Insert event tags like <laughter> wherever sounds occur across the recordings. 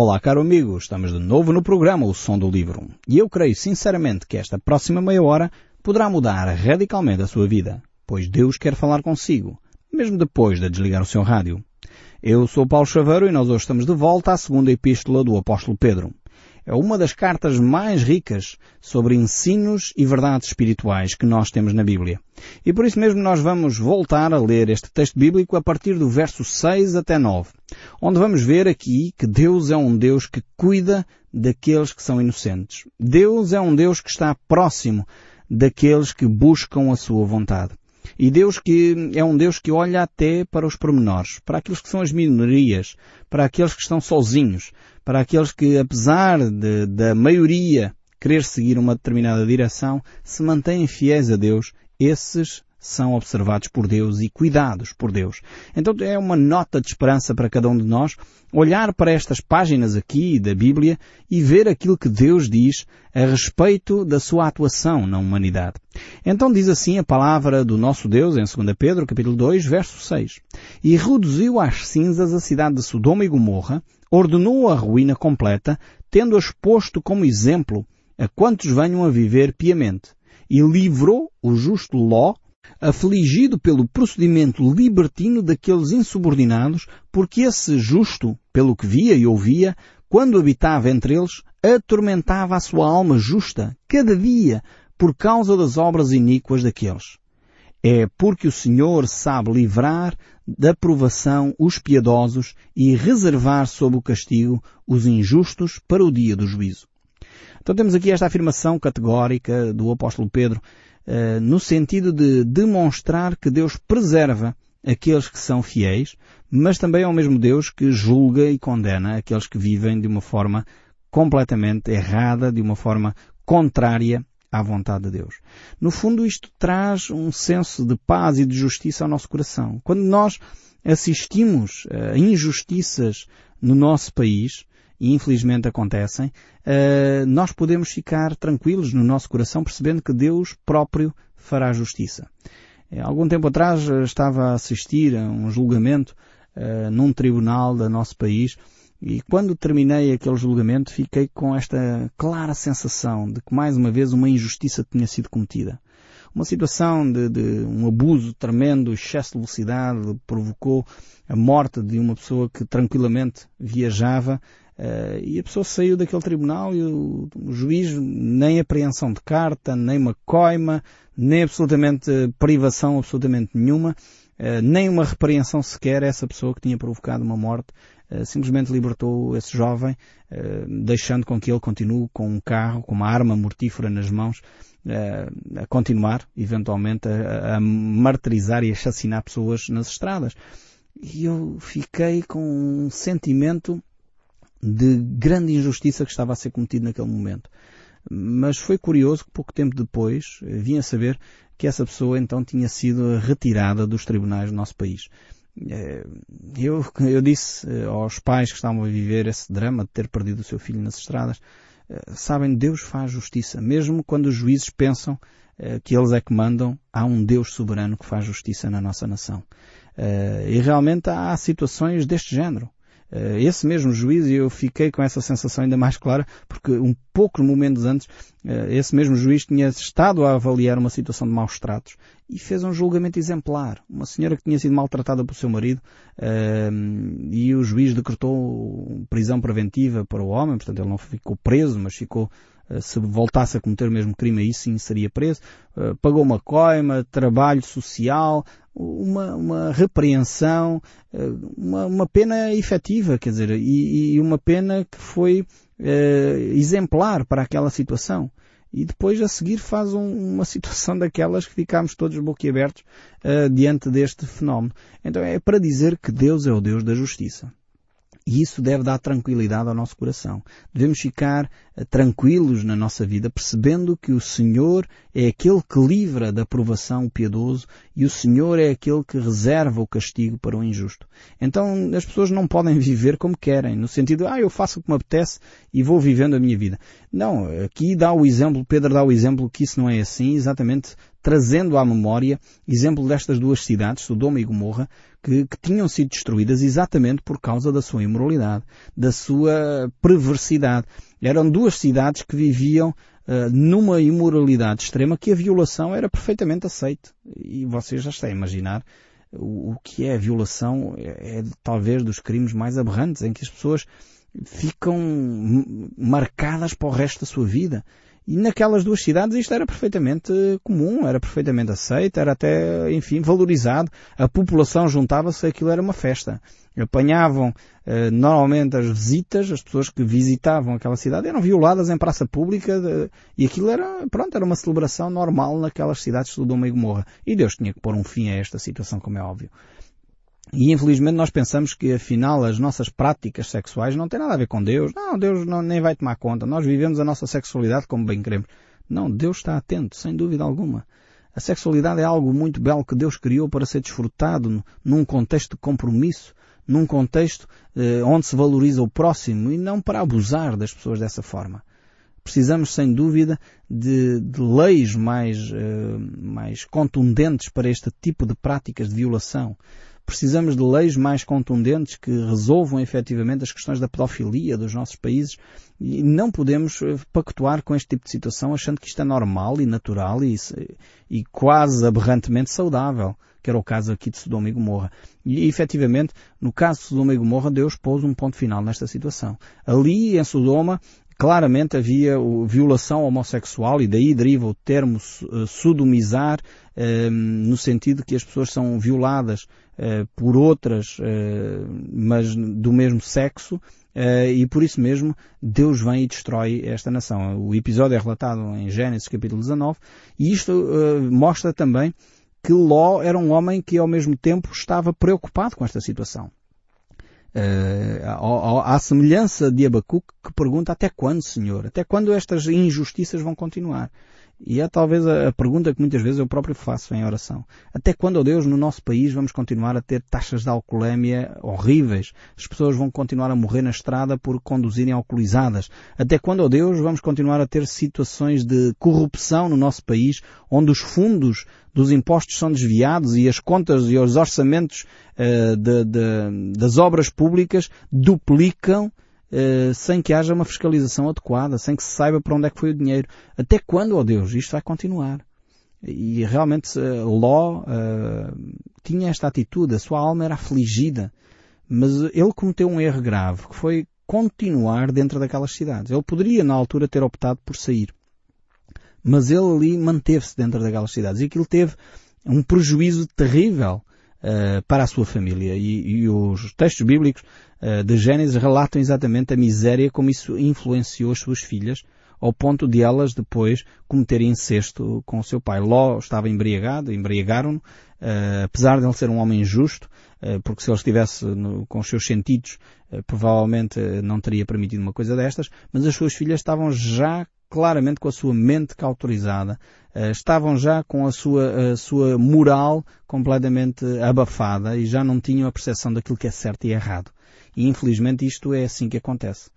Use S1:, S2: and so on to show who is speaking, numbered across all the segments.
S1: Olá, caro amigo, estamos de novo no programa O Som do Livro. E eu creio sinceramente que esta próxima meia hora poderá mudar radicalmente a sua vida, pois Deus quer falar consigo, mesmo depois de desligar o seu rádio. Eu sou Paulo Chaveiro e nós hoje estamos de volta à segunda epístola do apóstolo Pedro. É uma das cartas mais ricas sobre ensinos e verdades espirituais que nós temos na Bíblia. E por isso mesmo nós vamos voltar a ler este texto bíblico a partir do verso 6 até 9, onde vamos ver aqui que Deus é um Deus que cuida daqueles que são inocentes. Deus é um Deus que está próximo daqueles que buscam a sua vontade. E Deus que é um Deus que olha até para os pormenores, para aqueles que são as minorias, para aqueles que estão sozinhos, para aqueles que, apesar de, da maioria querer seguir uma determinada direção, se mantêm fiéis a Deus, esses são observados por Deus e cuidados por Deus. Então é uma nota de esperança para cada um de nós olhar para estas páginas aqui da Bíblia e ver aquilo que Deus diz a respeito da sua atuação na humanidade. Então diz assim a palavra do nosso Deus em 2 Pedro, capítulo 2, verso 6. E reduziu às cinzas a cidade de Sodoma e Gomorra ordenou a ruína completa, tendo exposto como exemplo a quantos venham a viver piamente, e livrou o justo Ló, afligido pelo procedimento libertino daqueles insubordinados, porque esse justo, pelo que via e ouvia, quando habitava entre eles, atormentava a sua alma justa, cada dia, por causa das obras iníquas daqueles. É porque o Senhor sabe livrar da provação os piedosos e reservar sob o castigo os injustos para o dia do juízo. Então temos aqui esta afirmação categórica do apóstolo Pedro uh, no sentido de demonstrar que Deus preserva aqueles que são fiéis, mas também é o mesmo Deus que julga e condena aqueles que vivem de uma forma completamente errada, de uma forma contrária à vontade de Deus. No fundo, isto traz um senso de paz e de justiça ao nosso coração. Quando nós assistimos a injustiças no nosso país, e infelizmente acontecem, eh, nós podemos ficar tranquilos no nosso coração percebendo que Deus próprio fará justiça. Eh, algum tempo atrás eh, estava a assistir a um julgamento num tribunal do nosso país e quando terminei aquele julgamento fiquei com esta clara sensação de que mais uma vez uma injustiça tinha sido cometida. Uma situação de, de um abuso tremendo, excesso de velocidade, provocou a morte de uma pessoa que tranquilamente viajava Uh, e a pessoa saiu daquele tribunal e o, o, juiz nem apreensão de carta, nem uma coima, nem absolutamente privação absolutamente nenhuma, uh, nem uma repreensão sequer a essa pessoa que tinha provocado uma morte eh, simplesmente libertou esse jovem, deixando com que ele continue com um carro, com uma arma mortífera nas mãos, a continuar, eventualmente, a, a martirizar e assassinar pessoas nas estradas. E eu fiquei com um sentimento de grande injustiça que estava a ser cometido naquele momento. Mas foi curioso que pouco tempo depois vinha a saber que essa pessoa então tinha sido retirada dos tribunais do nosso país. Eh, eu, <laughs> eu disse eh, aos pais que estavam a viver esse drama de ter perdido o seu filho nas estradas, eh, sabem, Deus faz justiça. Mesmo quando os juízes pensam que eles é que mandam, há um Deus soberano que faz justiça na nossa nação. E realmente há situações deste género. Eh, esse mesmo juiz, e eu fiquei com essa sensação ainda mais clara, porque um poucos momentos antes, eh, esse mesmo juiz tinha estado a avaliar uma situação de maus tratos e fez um julgamento exemplar. Uma senhora que tinha sido maltratada pelo seu marido eh, e o juiz decretou prisão preventiva para o homem, portanto ele não ficou preso, mas ficou se voltasse a cometer o mesmo crime aí sim seria preso, pagou uma coima, trabalho social, uma, uma repreensão, eh, uma, uma pena efetiva, quer dizer, e, e uma pena que foi eh, exemplar para aquela situação. E depois a seguir faz um, uma <laughs> situação daquelas que ficamos todos boquiabertos uh, diante deste fenómeno. Então é para dizer que Deus é o Deus da justiça. E isso deve dar tranquilidade ao nosso coração. Devemos ficar eh, tranquilos na nossa vida, percebendo que o Senhor é aquele que livra da provação o piedoso e o Senhor é aquele que reserva o castigo para o injusto. Então as pessoas não podem <laughs> viver como querem, no sentido, ah, eu faço o que me apetece e vou vivendo a minha vida. Não, aqui dá o exemplo, Pedro dá o exemplo que isso não é assim, exatamente trazendo à memória exemplo destas duas cidades, Sodoma e Gomorra, que, que, tinham sido destruídas exatamente por causa da sua imoralidade, da sua perversidade. Eram duas cidades que viviam uh, numa imoralidade extrema que a violação era perfeitamente aceite. E vocês já estão a imaginar o, o que é a violação, é, é talvez dos crimes mais aberrantes, em que as pessoas ficam marcadas para o resto da sua vida. E naquelas duas cidades isto era perfeitamente comum, era perfeitamente aceito, era até, enfim, valorizado. A população juntava-se, aquilo era uma festa. Apanhavam eh, normalmente as visitas, as pessoas que visitavam aquela cidade eram violadas em praça pública de, e aquilo era, pronto, era uma celebração normal naquelas cidades de Sodoma e Gomorra. E Deus tinha que pôr um fim a esta situação, como é óbvio. E infelizmente nós pensamos que afinal as nossas práticas sexuais não têm nada a ver com Deus. Não, Deus não, nem vai tomar conta. Nós vivemos a nossa sexualidade como bem queremos. Não, Deus está atento, sem dúvida alguma. A sexualidade é algo muito belo que Deus criou para ser desfrutado num contexto de compromisso, num contexto eh, onde se valoriza o próximo e não para abusar das pessoas dessa forma. Precisamos, sem dúvida, de, de leis mais, eh, mais contundentes para este tipo de práticas de violação. Precisamos de leis mais contundentes que resolvam efetivamente as questões da pedofilia dos nossos países e não podemos eh, pactuar com este tipo de situação achando que isto é normal e natural e, e quase aberrantemente saudável, que era o caso aqui de Sodoma e Gomorra. E efetivamente, no caso de Sodoma e Gomorra, Deus pôs um ponto final nesta situação. Ali em Sodoma, claramente havia violação homossexual e daí deriva o termo eh, sodomizar, ehm, no sentido que as pessoas são violadas eh, por outras, eh, mas do mesmo sexo, e por isso mesmo Deus vem e destrói esta nação. O episódio é relatado em Gênesis capítulo 19 e isto mostra também que Ló era um homem que ao mesmo tempo estava preocupado com esta situação. Uh, à, semelhança de Abacuque que pergunta até quando, Senhor? Até quando estas injustiças vão continuar? E é talvez a, pergunta que muitas vezes eu próprio faço em oração. Até quando, oh Deus, no nosso país vamos continuar a ter taxas de alcoolemia horríveis? As pessoas vão continuar a morrer na estrada por conduzirem alcoolizadas. Até quando, oh Deus, vamos continuar a ter situações de corrupção no nosso país, onde os fundos dos impostos são desviados e as contas e os orçamentos uh, de, de, das obras públicas duplicam Uh, sem que haja uma fiscalização adequada, sem que se saiba para onde é que foi o dinheiro. Até quando, ó oh Deus, isto vai continuar? E realmente uh, Ló uh, tinha esta atitude, a sua alma era afligida, mas ele cometeu um erro grave, que foi continuar dentro daquelas cidades. Ele poderia, na altura, ter optado por sair. Mas ele ali manteve-se dentro daquelas cidades. E aquilo teve um prejuízo terrível uh, para a sua família. E, e os textos bíblicos de Gênesis relatam exatamente a miséria como isso influenciou as suas filhas, ao ponto de elas depois cometerem incesto com o seu pai. Ló estava embriagado, embriagaram-no, uh, apesar de ele ser um homem justo, porque se ele estivesse no, com os seus sentidos, provavelmente não teria permitido uma coisa destas, mas as suas filhas estavam já claramente com a sua mente cauterizada, uh, estavam já com a sua, a sua moral completamente abafada e já não tinham a percepção daquilo que é certo e errado. E infelizmente isto é assim que acontece.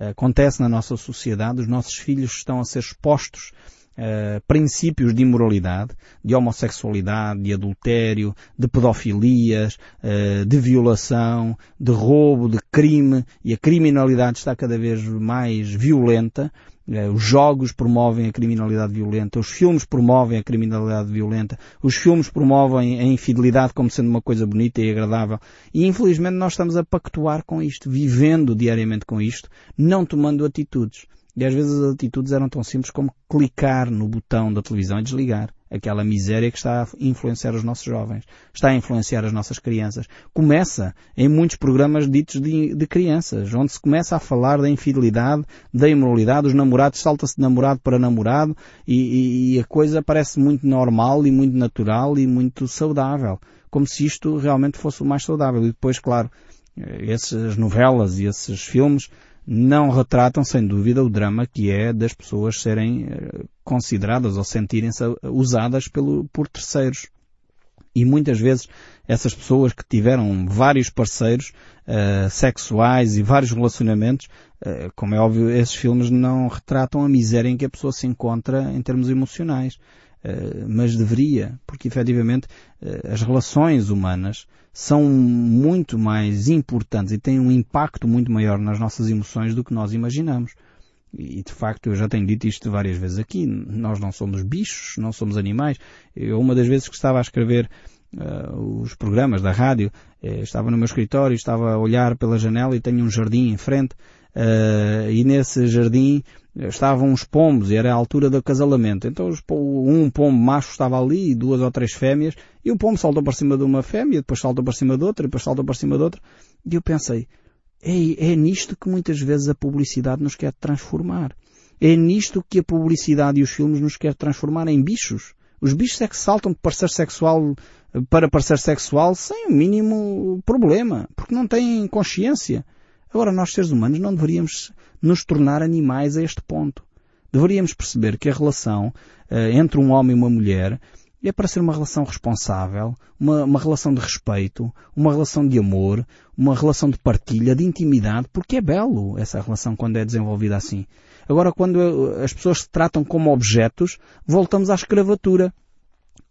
S1: Uh, acontece na nossa sociedade, os nossos filhos estão a ser expostos Uh, princípios de imoralidade, de homossexualidade, de adultério, de pedofilias, uh, de violação, de roubo, de crime, e a criminalidade está cada vez mais violenta, os jogos promovem a criminalidade violenta, os filmes promovem a criminalidade violenta, os filmes promovem a infidelidade como sendo uma coisa bonita e agradável. E infelizmente nós estamos a pactuar com isto, vivendo diariamente com isto, não tomando atitudes. E às vezes as atitudes eram tão simples como clicar no botão da televisão e desligar. Aquela miséria que está a influenciar os nossos jovens, está a influenciar as nossas crianças. Começa em muitos programas ditos de, de crianças, onde se começa a falar da infidelidade, da imoralidade, os namorados salta-se de namorado para namorado e, e a coisa parece muito normal e muito natural e muito saudável. Como se isto realmente fosse o mais saudável. E depois, claro, essas novelas e esses filmes não retratam, sem dúvida, o drama que é das pessoas serem eh, consideradas ou sentirem-se usadas pelo, por terceiros. E muitas vezes essas pessoas que tiveram vários parceiros uh, sexuais e vários relacionamentos, uh, como é óbvio, esses filmes não retratam a miséria em que a pessoa se encontra em termos emocionais. Mas deveria, porque efetivamente as relações humanas são muito mais importantes e têm um impacto muito maior nas nossas emoções do que nós imaginamos. E de facto eu já tenho dito isto várias vezes aqui. Nós não somos bichos, não somos animais. Eu uma das vezes que estava a escrever uh, os programas da rádio, eh, estava no meu escritório, estava a olhar pela janela e tenho um jardim em frente. Uh, e nesse jardim estavam uns pombos e era a altura do acasalamento. Então um pombo macho estava ali e duas ou três fêmeas e o pombo saltou para cima de uma fêmea, depois saltou para cima de outra, depois saltou para cima de outra. E eu pensei, é, é nisto que muitas vezes a publicidade nos quer transformar. É nisto que a publicidade e os filmes nos quer transformar em bichos. Os bichos é que saltam de parecer sexual para parecer sexual sem o mínimo problema, porque não têm consciência. Agora, nós seres humanos não deveríamos nos tornar animais a este ponto. Deveríamos perceber que a relação uh, entre um homem e uma mulher é para ser uma relação responsável, uma, uma relação de respeito, uma relação de amor, uma relação de partilha, de intimidade, porque é belo essa relação quando é desenvolvida assim. Agora, quando as pessoas se tratam como objetos, voltamos à escravatura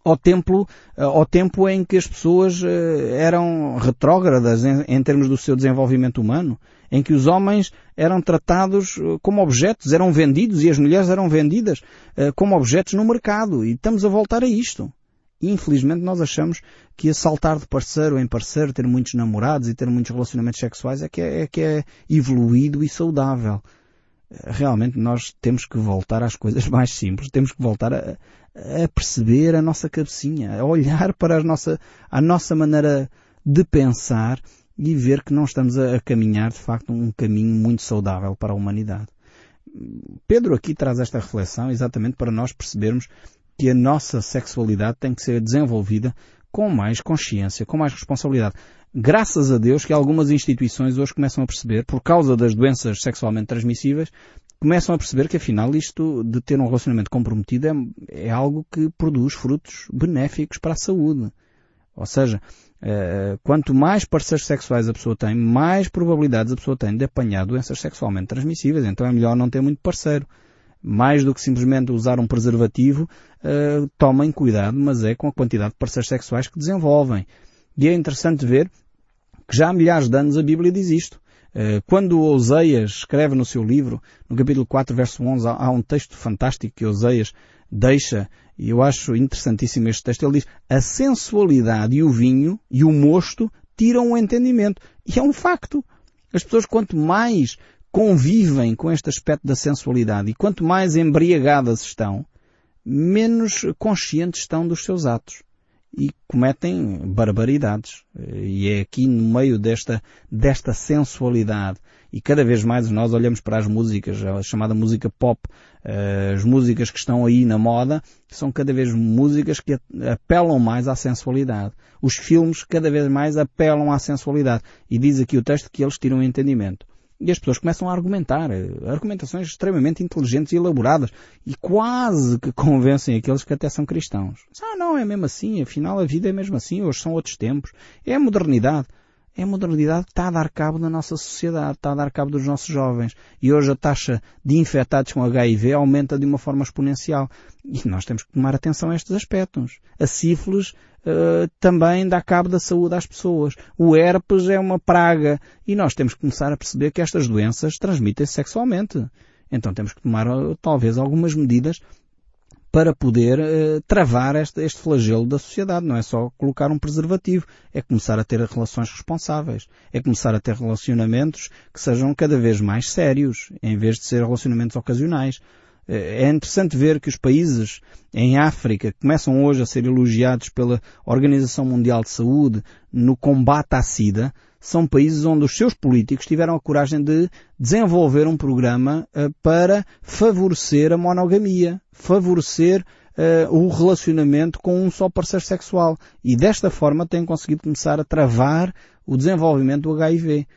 S1: ao tempo, eh, ao tempo em que as pessoas eh, eram retrógradas em, em, termos do seu desenvolvimento humano, em que os homens eram tratados eh, como objetos, eram vendidos e as mulheres eram vendidas como objetos no mercado. E estamos a voltar a isto. Infelizmente nós achamos que saltar de parceiro em parceiro, ter muitos namorados e ter muitos relacionamentos sexuais é que é, é que é evoluído e saudável realmente nós temos que voltar às coisas <laughs> mais simples, temos que voltar a, a perceber a nossa cabecinha, a olhar para a nossa, a nossa maneira de pensar e ver que não estamos a, a caminhar de facto um caminho muito saudável para a humanidade. Pedro aqui traz esta reflexão exatamente para nós percebermos que a nossa sexualidade tem que ser desenvolvida com mais consciência, com mais responsabilidade. Graças a Deus que algumas instituições hoje começam a perceber, por causa das doenças sexualmente transmissíveis, começam a perceber que afinal isto de ter um relacionamento comprometido é, é algo que produz frutos benéficos para a saúde. Ou seja, uh, quanto mais parceiros sexuais a pessoa tem, mais probabilidades a pessoa tem de apanhar doenças sexualmente transmissíveis. Então é melhor não ter muito parceiro. Mais do que simplesmente usar um preservativo, uh, tomem cuidado, mas é com a quantidade de parceiros sexuais que desenvolvem. E é interessante ver que já há milhares de anos a Bíblia diz isto. Eh, quando Oseias escreve no seu livro, no capítulo 4, verso 11, há um texto fantástico que Oseias deixa, e eu acho interessantíssimo este texto. Ele diz, a sensualidade e o vinho e o mosto tiram o entendimento. E é um facto. As pessoas quanto mais convivem com este aspecto da sensualidade e quanto mais embriagadas estão, menos conscientes estão dos seus atos e cometem barbaridades. E é aqui no meio desta, desta sensualidade. E cada vez mais nós olhamos para as músicas, a chamada música pop, eh, as músicas que estão aí na moda, são cada vez músicas que apelam mais à sensualidade. Os filmes cada vez mais apelam à sensualidade. E diz aqui o texto que eles tiram o entendimento. E as pessoas começam a argumentar, eh, argumentações extremamente inteligentes e elaboradas, e quase que convencem aqueles que até são cristãos. Ah, não, é mesmo assim, afinal a vida é mesmo assim, hoje são outros tempos. É a modernidade. É a modernidade que está a dar cabo da nossa sociedade, está a dar cabo dos nossos jovens. E hoje a taxa de infectados com HIV aumenta de uma forma exponencial. E nós temos que tomar atenção a estes aspectos. A sífilis uh, também dá cabo da saúde às pessoas. O herpes é uma praga. E nós temos que começar a perceber que estas doenças transmitem-se sexualmente. Então temos que tomar uh, talvez algumas medidas para poder uh, travar este, este flagelo da sociedade. Não é só colocar um preservativo, é começar a ter relações responsáveis, é começar a ter relacionamentos que sejam cada vez mais sérios, em vez de ser relacionamentos ocasionais. Eh, é interessante ver que os países em África começam hoje a ser elogiados pela Organização Mundial de Saúde no combate à SIDA, são países onde os seus políticos tiveram a coragem de desenvolver um programa uh, para favorecer a monogamia, favorecer uh, o relacionamento com um só parceiro sexual. E desta forma têm conseguido começar a travar o desenvolvimento do HIV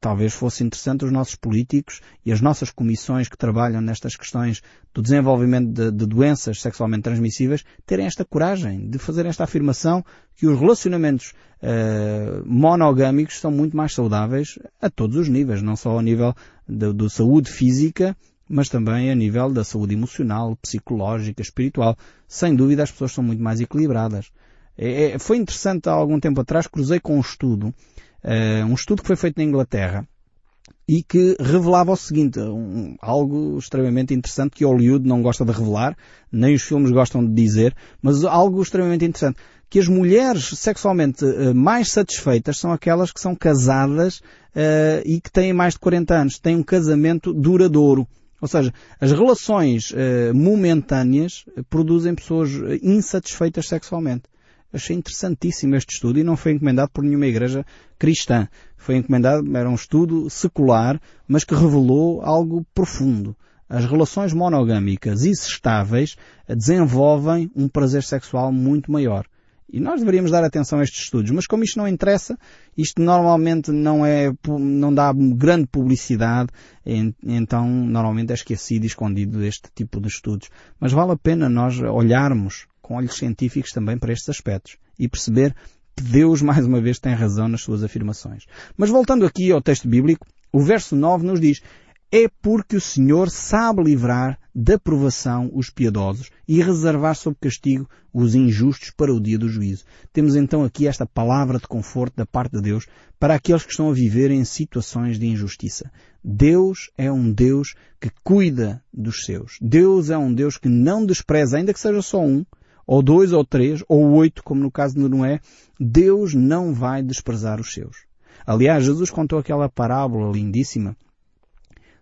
S1: talvez fosse interessante os nossos políticos e as nossas comissões que trabalham nestas questões do desenvolvimento de, de, doenças sexualmente transmissíveis terem esta coragem de fazer esta afirmação que os relacionamentos uh, monogâmicos são muito mais saudáveis a todos os níveis, não só ao nível da saúde física, mas também a nível da saúde emocional, psicológica, espiritual. Sem dúvida as pessoas são muito mais equilibradas. É, é foi interessante há algum tempo atrás, cruzei com um estudo, uh, um estudo que foi feito na Inglaterra, e que revelava o seguinte, um, algo extremamente interessante que Hollywood não gosta de revelar, nem os filmes gostam de dizer, mas algo extremamente interessante, que as mulheres sexualmente uh, mais satisfeitas são aquelas que são casadas uh, e que têm mais de 40 anos, têm um casamento duradouro. Ou seja, as relações momentâneas produzem pessoas insatisfeitas sexualmente. Achei interessantíssimo este estudo e não foi encomendado por nenhuma igreja cristã. Foi encomendado, era um estudo secular, mas que revelou algo profundo. As relações monogâmicas e estáveis desenvolvem um prazer sexual muito maior. E nós deveríamos dar atenção a estes estudos, mas como isto não interessa, isto normalmente não é, não dá grande publicidade, então normalmente é esquecido e escondido este tipo de estudos. Mas vale a pena nós olharmos com olhos científicos também para estes aspectos e perceber que Deus <laughs> mais uma vez tem razão nas suas afirmações. Mas voltando aqui ao texto bíblico, o verso 9 nos diz é porque o Senhor sabe livrar da provação os piedosos e reservar sob castigo os injustos para o dia do juízo. Temos então aqui esta palavra de conforto da parte de Deus para aqueles que estão a viver em situações de injustiça. Deus é um Deus que cuida dos seus. Deus é um Deus que não despreza, ainda que seja só um, ou dois, ou três, ou oito, como no caso de Noé, Deus não vai desprezar os seus. Aliás, Jesus contou aquela parábola lindíssima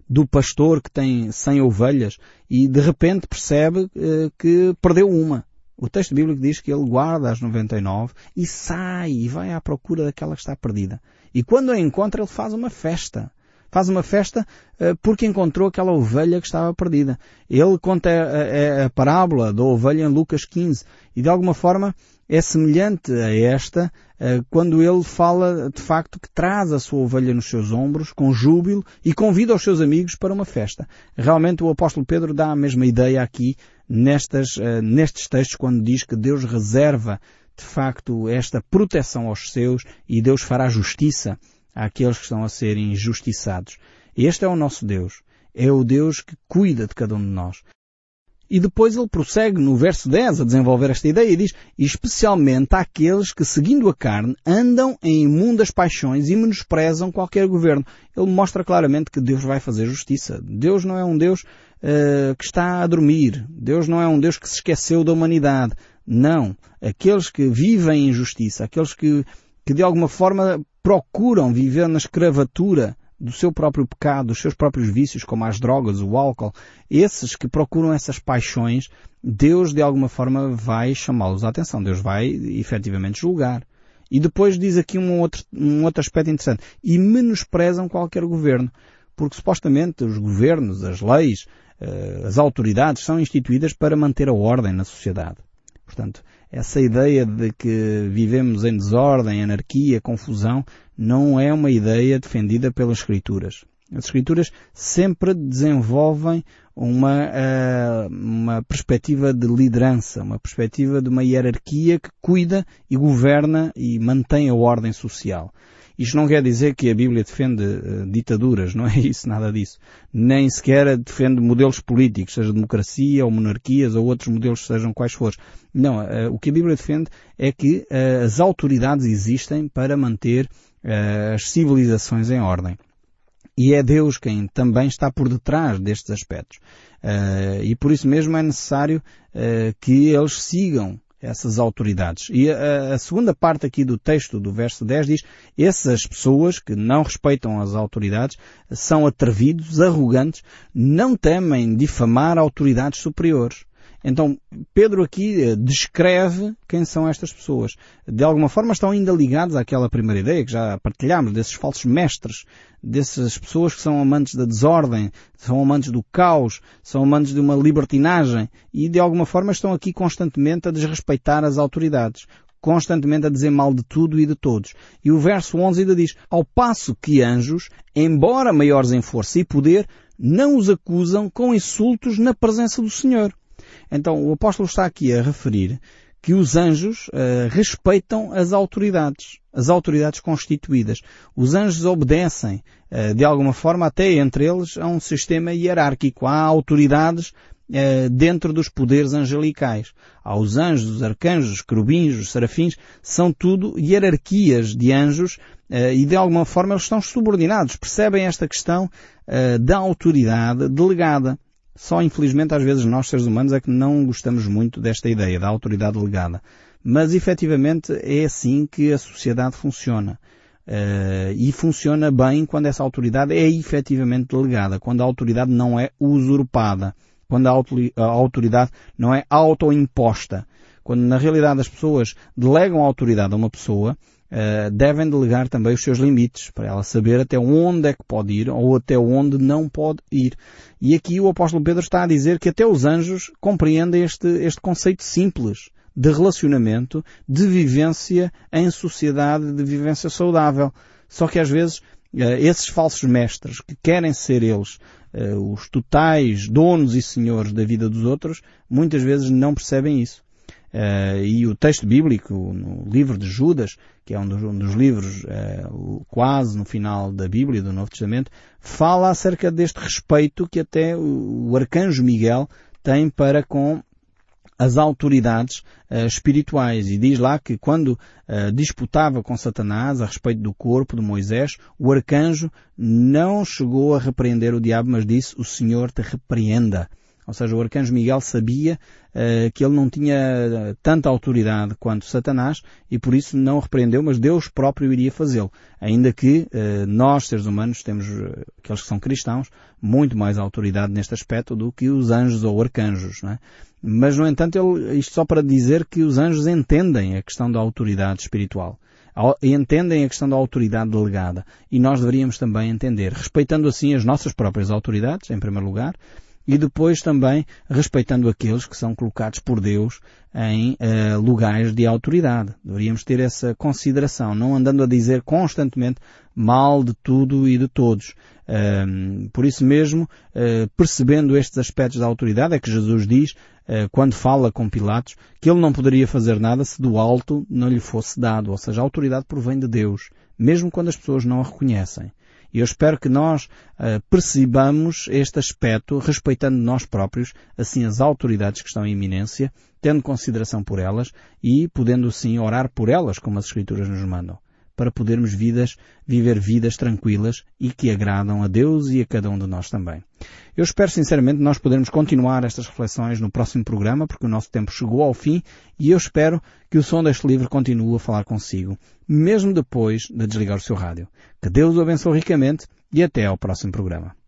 S1: do pastor que tem cem ovelhas e de repente percebe eh, que perdeu uma. O texto bíblico diz que ele guarda as 99 e sai e vai à procura daquela que está perdida. E quando a encontra, ele faz uma festa faz uma festa uh, porque encontrou aquela ovelha que estava perdida. Ele conta a, a, a, parábola da ovelha em Lucas 15 e de alguma forma é semelhante a esta quando ele fala de facto que traz a sua ovelha nos seus ombros com júbilo e convida os seus amigos para uma festa. Realmente o apóstolo Pedro dá a mesma ideia aqui nestas, nestes textos quando diz que Deus reserva de facto esta proteção aos seus e Deus fará justiça àqueles que estão a ser injustiçados. Este é o nosso Deus. É o Deus que cuida de cada um de nós. E depois ele prossegue no verso 10 a desenvolver esta ideia e diz, especialmente àqueles que, seguindo a carne, andam em imundas paixões e menosprezam qualquer governo. Ele mostra claramente que Deus vai fazer justiça. Deus não é um Deus uh, que está a dormir. Deus não é um Deus que se esqueceu da humanidade. Não. Aqueles que vivem em injustiça, aqueles que, que de alguma forma procuram viver na escravatura do seu próprio pecado, dos seus próprios vícios, como as drogas, o álcool, esses que procuram essas paixões, Deus de alguma forma vai chamá-los à atenção. Deus vai efetivamente julgar. E depois diz aqui um outro, um outro aspecto interessante. E menosprezam qualquer governo. Porque supostamente os governos, as leis, eh, as autoridades são instituídas para manter a ordem na sociedade. Portanto, essa ideia de que vivemos em desordem, anarquia, confusão, não é uma ideia defendida pelas Escrituras. As Escrituras sempre desenvolvem uma, uh, uma perspectiva de liderança, uma perspectiva de uma hierarquia que cuida e governa e mantém a ordem social. Isto não quer dizer que a Bíblia defende uh, ditaduras, não é <laughs> isso, nada disso. Nem sequer defende modelos políticos, seja democracia ou monarquias ou outros modelos, sejam quais forem. Não, uh, o que a Bíblia defende é que uh, as autoridades existem para manter as civilizações em ordem. E é Deus quem também está por detrás destes aspectos. e por isso mesmo é necessário que eles sigam essas autoridades. E a, a, segunda parte aqui do texto do verso 10 diz, essas pessoas que não respeitam as autoridades são atrevidos, arrogantes, não temem difamar autoridades superiores. Então, Pedro aqui eh, descreve quem são estas pessoas. De alguma forma estão ainda ligados àquela primeira ideia que já partilhámos, desses falsos mestres, dessas pessoas que são amantes da desordem, são amantes do caos, são amantes de uma libertinagem e de alguma forma estão aqui constantemente a desrespeitar as autoridades constantemente a dizer mal de tudo e de todos. E o verso 11 ainda diz, ao passo que anjos, embora maiores em força e poder, não os acusam com insultos na presença do Senhor. Então o apóstolo está aqui a referir que os anjos uh, respeitam as autoridades, as autoridades constituídas. Os anjos obedecem de alguma forma, até entre eles, há um sistema hierárquico. Há autoridades dentro dos poderes angelicais. Há os anjos, os arcanjos, os querubins, os serafins, são tudo hierarquias de anjos e de alguma forma eles estão subordinados. Percebem esta questão da autoridade delegada. Só infelizmente às vezes nós seres humanos é que não gostamos muito desta ideia da autoridade delegada. Mas efetivamente é assim que a sociedade funciona. Uh, e funciona bem quando essa autoridade é efetivamente delegada, quando a autoridade não é usurpada, quando a, a autoridade não é autoimposta. Quando na realidade as pessoas delegam a autoridade a uma pessoa, uh, devem delegar também os seus limites, para ela saber até onde é que pode ir ou até onde não pode ir. E aqui o apóstolo Pedro está a dizer que até os anjos compreendem este, este conceito simples de relacionamento, de vivência em sociedade, de vivência saudável. Só que às vezes eh, esses falsos mestres que querem ser eles eh, os totais donos e senhores da vida dos outros, muitas vezes não percebem isso. Uh, e o texto bíblico, no livro de Judas, que é um dos, um dos livros uh, quase no final da Bíblia, do Novo Testamento, fala acerca deste respeito que até o, arcanjo Miguel tem para com as autoridades uh, espirituais. E diz lá que quando uh, disputava com Satanás a respeito do corpo de Moisés, o arcanjo não chegou a repreender o diabo, mas disse, o Senhor te repreenda. Ou seja, o arcanjo Miguel sabia uh, que ele não tinha eh, tanta autoridade quanto Satanás e por isso não repreendeu, mas Deus próprio iria fazê-lo. Ainda que uh, nós, seres humanos, temos, aqueles que são cristãos, muito mais autoridade neste aspecto do que os anjos ou arcanjos. Não é? Mas, no entanto, ele, isto só para dizer que os anjos entendem a questão da autoridade espiritual entendem a questão da autoridade delegada. E nós deveríamos também entender, respeitando assim as nossas próprias autoridades, em primeiro lugar, e depois também respeitando aqueles que são colocados por Deus em uh, lugares de autoridade. Deveríamos ter essa consideração, não andando a dizer constantemente mal de tudo e de todos. Uh, por isso mesmo, uh, percebendo estes aspectos da autoridade, é que Jesus diz, eh, quando fala com Pilatos, que ele não poderia fazer nada se do alto não lhe fosse dado. Ou seja, a autoridade provém de Deus, mesmo quando as pessoas não a reconhecem. E eu espero que nós uh, percebamos este aspecto, respeitando nós próprios, assim as autoridades que estão em iminência, tendo consideração por elas e podendo sim orar por elas, como as Escrituras nos mandam para podermos vidas, viver vidas tranquilas e que agradam a Deus e a cada um de nós também. Eu espero sinceramente nós podermos continuar estas reflexões no próximo programa, porque o nosso tempo chegou ao fim e eu espero que o som deste livro continue a falar consigo, mesmo depois de desligar o seu rádio. Que Deus o abençoe ricamente e até ao próximo programa.